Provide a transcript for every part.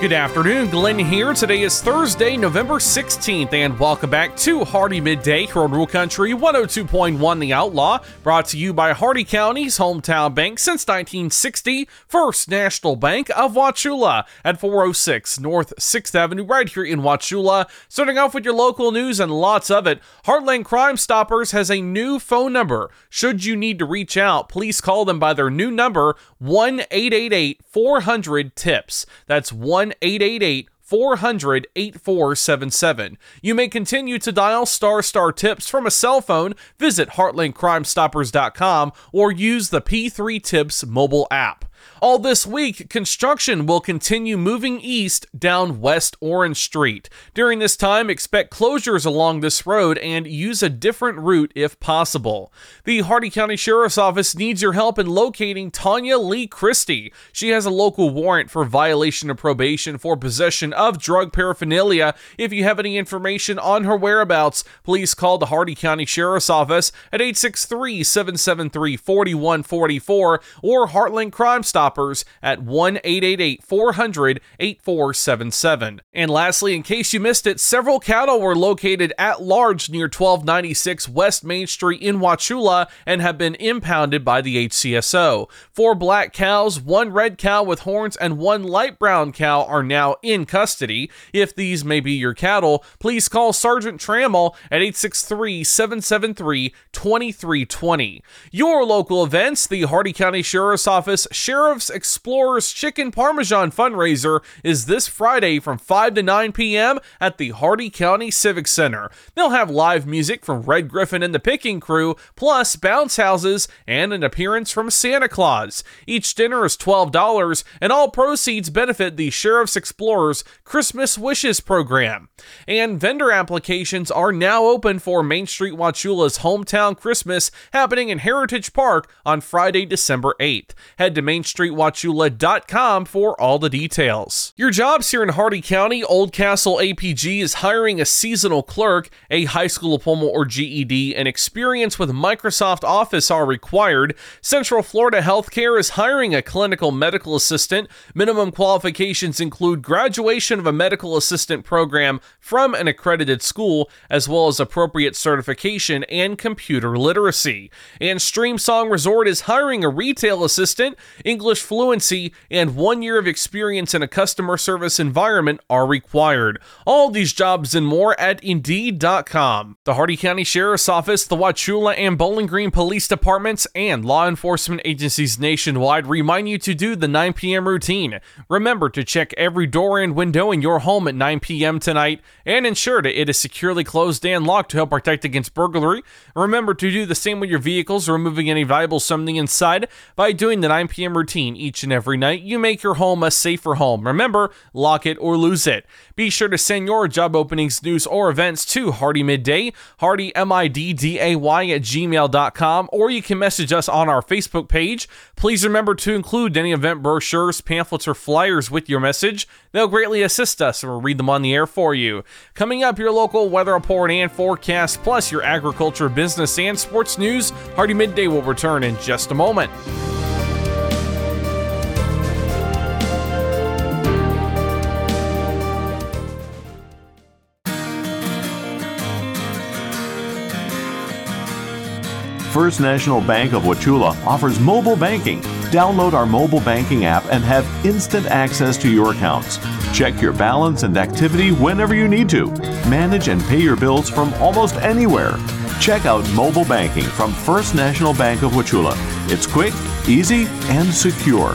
Good afternoon, Glenn here. Today is Thursday, November 16th, and welcome back to Hardee Midday here on Rural Country 102.1 The Outlaw, brought to you by Hardee County's hometown bank since 1960, First National Bank of Wauchula at 406 North 6th Avenue, right here in Wauchula. Starting off with your local news and lots of it, Heartland Crime Stoppers has a new phone number. Should you need to reach out, please call them by their new number, 1 888 400 TIPS. That's 1 888 400 8477. You may continue to dial star star tips from a cell phone, visit heartlandcrimestoppers.com, or use the P3 Tips mobile app. All this week, construction will continue moving east down West Orange Street. During this time, expect closures along this road and use a different route if possible. The Hardee County Sheriff's Office needs your help in locating Tanya Lee Christie. She has a local warrant for violation of probation for possession of drug paraphernalia. If you have any information on her whereabouts, please call the Hardee County Sheriff's Office at 863 773 4144 or Heartland Crime Stoppers at 1 888 400 8477. And lastly, in case you missed it, several cattle were located at large near 1296 West Main Street in Wauchula and have been impounded by the HCSO. Four black cows, one red cow with horns, and one light brown cow are now in custody. If these may be your cattle, please call Sergeant Trammell at 863 773 2320. Your local events, the Hardee County Sheriff's Office Sheriff's Explorers Chicken Parmesan fundraiser is this Friday from 5 to 9 p.m. at the Hardee County Civic Center. They'll have live music from Red Griffin and the Picking Crew, plus bounce houses and an appearance from Santa Claus. Each dinner is $12, and all proceeds benefit the Sheriff's Explorers Christmas Wishes program. And vendor applications are now open for Main Street Wauchula's Hometown Christmas happening in Heritage Park on Friday, December 8th. Head to mainstreetwauchula.com for all the details. Your jobs here in Hardee County, Oldcastle APG is hiring a seasonal clerk, a high school diploma or GED, and experience with Microsoft Office are required. Central Florida Healthcare is hiring a clinical medical assistant. Minimum qualifications include graduation of a medical assistant program from an accredited school, as well as appropriate certification and computer literacy. And Streamsong Resort is hiring a retail assistant. English fluency and one year of experience in a customer service environment are required. All these jobs and more at Indeed.com. The Hardee County Sheriff's Office, the Wauchula and Bowling Green Police Departments, and law enforcement agencies nationwide remind you to do the 9 p.m. routine. Remember to check every door and window in your home at 9 p.m. tonight and ensure that it is securely closed and locked to help protect against burglary. Remember to do the same with your vehicles, removing any valuable something inside by doing the 9 p.m. routine each and every night. You make your home a safer home. Remember, lock it or lose it. Be sure to send your job openings, news, or events to Hardee Midday, Hardee M-I-D-D-A-Y at gmail.com, or you can message us on our Facebook page. Please remember to include any event brochures, pamphlets, or flyers with your message. They'll greatly assist us and we'll read them on the air for you. Coming up, your local weather report and forecast, plus your agriculture, business, and sports news. Hardee Midday will return in just a moment. First National Bank of Wauchula offers mobile banking. Download our mobile banking app and have instant access to your accounts. Check your balance and activity whenever you need to. Manage and pay your bills from almost anywhere. Check out mobile banking from First National Bank of Wauchula. It's quick, easy, and secure.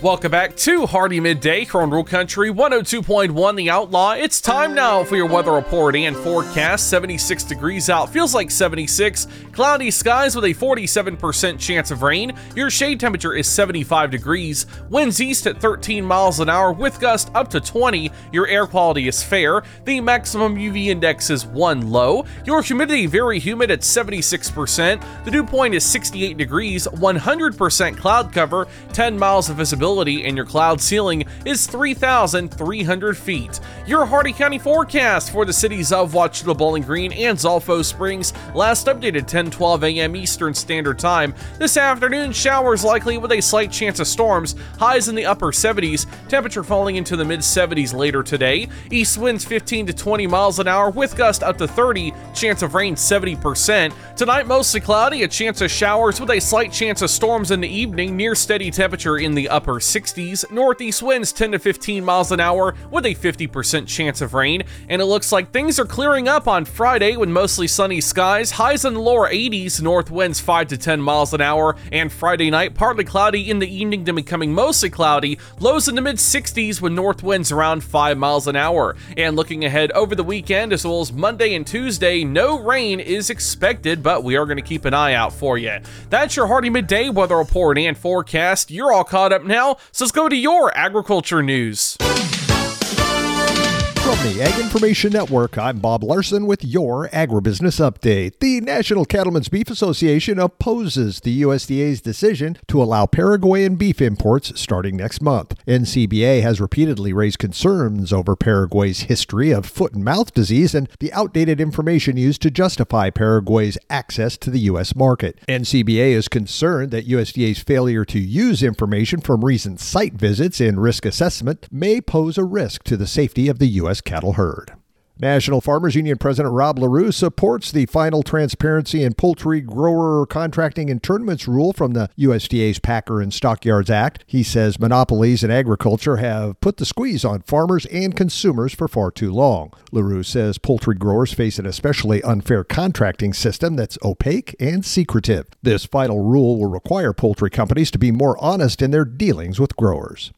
Welcome back to Hardee Midday here on Rural Country 102.1 The Outlaw. It's time now for your weather report and forecast. 76 degrees out, feels like 76. Cloudy skies with a 47% chance of rain. Your shade temperature is 75 degrees. Winds east at 13 miles an hour with gust up to 20. Your air quality is fair. The maximum UV index is 1 low. Your humidity very humid at 76%. The dew point is 68 degrees, 100% cloud cover, 10 miles of visibility and your cloud ceiling is 3,300 feet. Your Hardee County forecast for the cities of Wauchula Bowling Green and Zolfo Springs, last updated 10:12 a.m. Eastern Standard Time. This afternoon, showers likely with a slight chance of storms. Highs in the upper 70s, temperature falling into the mid 70s later today. East winds 15 to 20 miles an hour with gust up to 30. Chance of rain 70%. Tonight mostly cloudy, a chance of showers with a slight chance of storms in the evening. Near steady temperature in the upper 60s, northeast winds 10 to 15 miles an hour with a 50% chance of rain, and it looks like things are clearing up on Friday with mostly sunny skies, highs in the lower 80s, north winds 5 to 10 miles an hour, and Friday night partly cloudy in the evening to becoming mostly cloudy, lows in the mid 60s with north winds around 5 miles an hour. And looking ahead over the weekend as well as Monday and Tuesday, no rain is expected, but we are going to keep an eye out for you. That's your Hardee Midday weather report and forecast. You're all caught up now so let's go to your agriculture news. From the Ag Information Network, I'm Bob Larson with your Agribusiness Update. The National Cattlemen's Beef Association opposes the USDA's decision to allow Paraguayan beef imports starting next month. NCBA has repeatedly raised concerns over Paraguay's history of foot and mouth disease and the outdated information used to justify Paraguay's access to the U.S. market. NCBA is concerned that USDA's failure to use information from recent site visits in risk assessment may pose a risk to the safety of the U.S cattle herd. National Farmers Union President Rob Larew supports the final transparency in poultry grower contracting and tournaments rule from the USDA's Packer and Stockyards Act. He says monopolies in agriculture have put the squeeze on farmers and consumers for far too long. Larew says poultry growers face an especially unfair contracting system that's opaque and secretive. This final rule will require poultry companies to be more honest in their dealings with growers.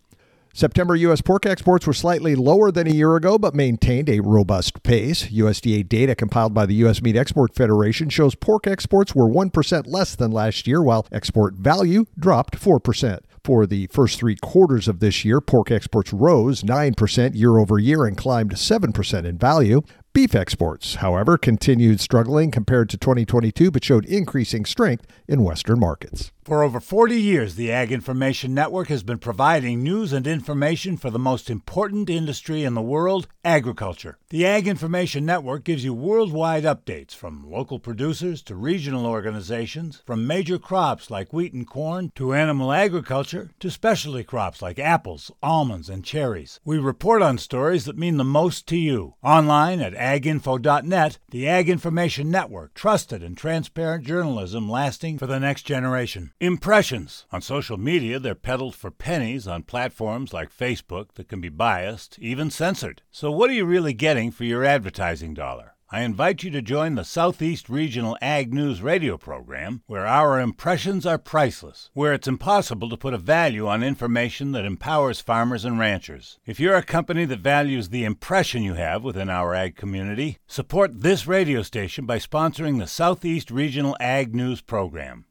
September U.S. pork exports were slightly lower than a year ago, but maintained a robust pace. USDA data compiled by the U.S. Meat Export Federation shows pork exports were 1% less than last year, while export value dropped 4%. For the first three quarters of this year, pork exports rose 9% year over year and climbed 7% in value. Beef exports, however, continued struggling compared to 2022 but showed increasing strength in Western markets. For over 40 years, the Ag Information Network has been providing news and information for the most important industry in the world agriculture. The Ag Information Network gives you worldwide updates from local producers to regional organizations, from major crops like wheat and corn to animal agriculture to specialty crops like apples, almonds, and cherries. We report on stories that mean the most to you. Online at aginfo.net, the Ag Information Network, trusted and transparent journalism lasting for the next generation. Impressions. On social media, they're peddled for pennies on platforms like Facebook that can be biased, even censored. So, what are you really getting for your advertising dollar? I invite you to join the Southeast Regional Ag News radio program, where our impressions are priceless, where it's impossible to put a value on information that empowers farmers and ranchers. If you're a company that values the impression you have within our ag community, support this radio station by sponsoring the Southeast Regional Ag News program.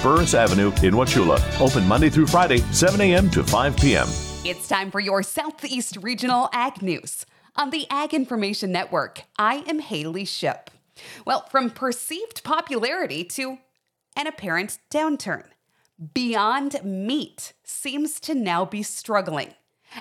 Burris Avenue in Wauchula. Open Monday through Friday, 7 a.m. to 5 p.m. It's time for your Southeast Regional Ag News on the Ag Information Network. I am Haley Ship. Well, from perceived popularity to an apparent downturn, Beyond Meat seems to now be struggling.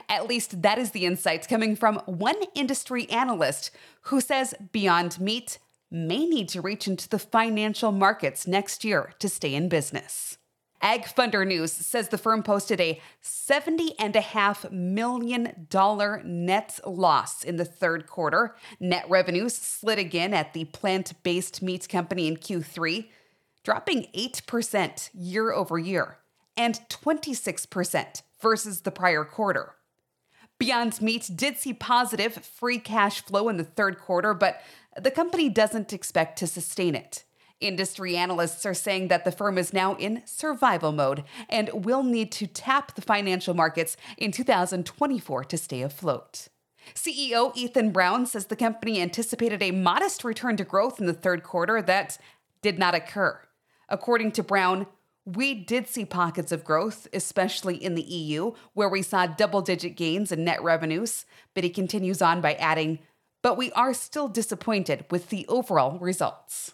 At least that is the insights coming from one industry analyst who says Beyond Meat may need to reach into the financial markets next year to stay in business. Ag Funder News says the firm posted a $70.5 million net loss in the third quarter. Net revenues slid again at the plant based meat company in Q3, dropping 8% year over year and 26% versus the prior quarter. Beyond Meat did see positive free cash flow in the third quarter, but the company doesn't expect to sustain it. Industry analysts are saying that the firm is now in survival mode and will need to tap the financial markets in 2024 to stay afloat. CEO Ethan Brown says the company anticipated a modest return to growth in the third quarter that did not occur. According to Brown, we did see pockets of growth, especially in the EU, where we saw double digit gains in net revenues. But he continues on by adding, but we are still disappointed with the overall results.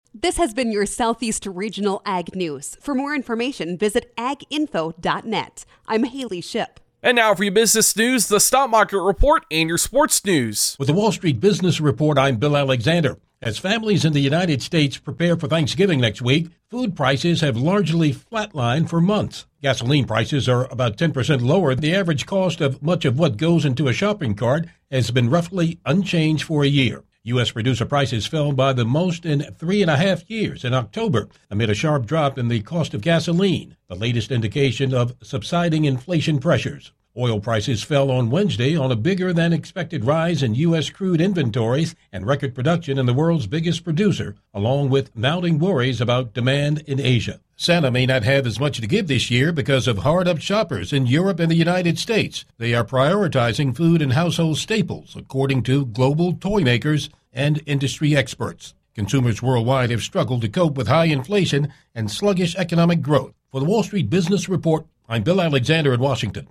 This has been your Southeast Regional Ag News. For more information, visit aginfo.net. I'm Haley Ship. And now for your business news, the stock market report, and your sports news. With the Wall Street Business Report, I'm Bill Alexander. As families in the United States prepare for Thanksgiving next week, food prices have largely flatlined for months. Gasoline prices are about 10% lower. The average cost of much of what goes into a shopping cart has been roughly unchanged for a year. U.S. producer prices fell by the most in three and a half years in October amid a sharp drop in the cost of gasoline, the latest indication of subsiding inflation pressures. Oil prices fell on Wednesday on a bigger than expected rise in U.S. crude inventories and record production in the world's biggest producer, along with mounting worries about demand in Asia. Santa may not have as much to give this year because of hard up shoppers in Europe and the United States. They are prioritizing food and household staples, according to global toy makers and industry experts. Consumers worldwide have struggled to cope with high inflation and sluggish economic growth. For the Wall Street Business Report, I'm Bill Alexander in Washington.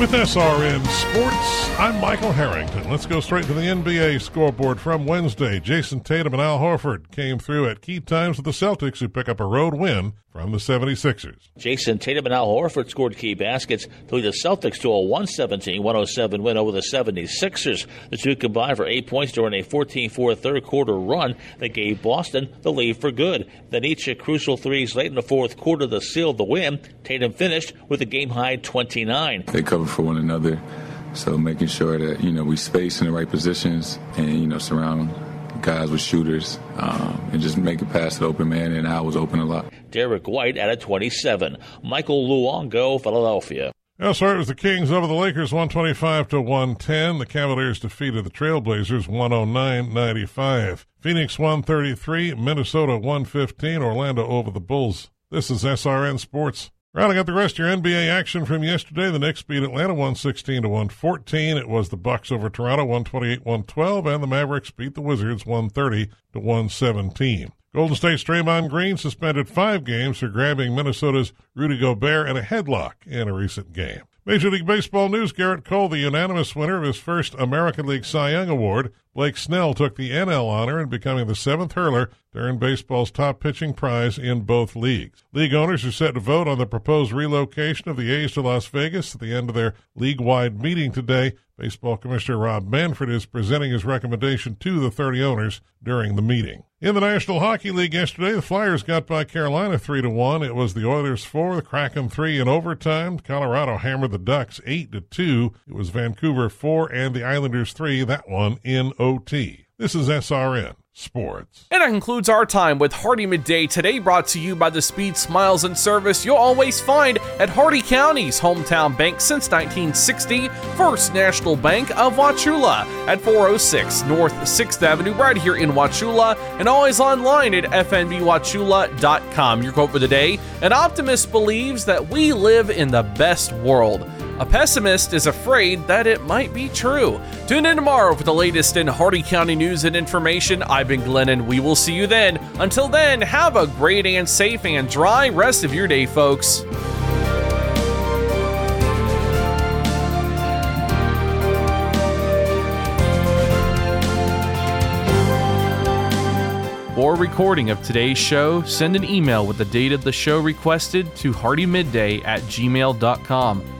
With SRN Sports, I'm Michael Harrington. Let's go straight to the NBA scoreboard from Wednesday. Jayson Tatum and Al Horford came through at key times with the Celtics, who pick up a road win from the 76ers. Jayson Tatum and Al Horford scored key baskets to lead the Celtics to a 117-107 win over the 76ers. The two combined for eight points during a 14-4 third quarter run that gave Boston the lead for good. Then each of crucial threes late in the fourth quarter to seal the win. Tatum finished with a game-high 29. They cover for one another. So making sure that, you know, we space in the right positions and, you know, surround guys with shooters um, and just make it past the open man, and I was open a lot. Derrick White at a 27. Michael Luongo, Philadelphia. Elsewhere, it was the Kings over the Lakers 125 to 110. The Cavaliers defeated the Trailblazers 109-95. Phoenix 133, Minnesota 115, Orlando over the Bulls This is SRN Sports. Rounding out the rest of your NBA action from yesterday, the Knicks beat Atlanta 116 to 114. It was the Bucks over Toronto 128-112, and the Mavericks beat the Wizards 130 to 117. Golden State's Draymond Green suspended five games for grabbing Minnesota's Rudy Gobert in a headlock in a recent game. Major League Baseball news Gerrit Cole, the unanimous winner of his first American League Cy Young Award. Blake Snell took the NL honor in becoming the seventh hurler to earn baseball's top pitching prize in both leagues. League owners are set to vote on the proposed relocation of the A's to Las Vegas at the end of their league wide meeting today. Baseball Commissioner Rob Manfred is presenting his recommendation to the 30 owners during the meeting. In the National Hockey League yesterday, the Flyers got by Carolina 3 to 1. It was the Oilers 4, the Kraken 3 in overtime. Colorado hammered the Ducks 8 to 2. It was Vancouver 4 and the Islanders 3, that one in OT. This is SRN Sports. And that concludes our time with Hardee Midday today, brought to you by the speed, smiles, and service you'll always find at Hardee County's hometown bank since 1960, First National Bank of Wauchula at 406 North 6th Avenue, right here in Wauchula, and always online at fnbwauchula.com. Your quote for the day An optimist believes that we live in the best world. A pessimist is afraid that it might be true. Tune in tomorrow for the latest in Hardee County news and information. I've been Glenn, and we will see you then. Until then, have a great and safe and dry rest of your day, folks. For recording of today's show, send an email with the date of the show requested to hardeemidday at gmail.com.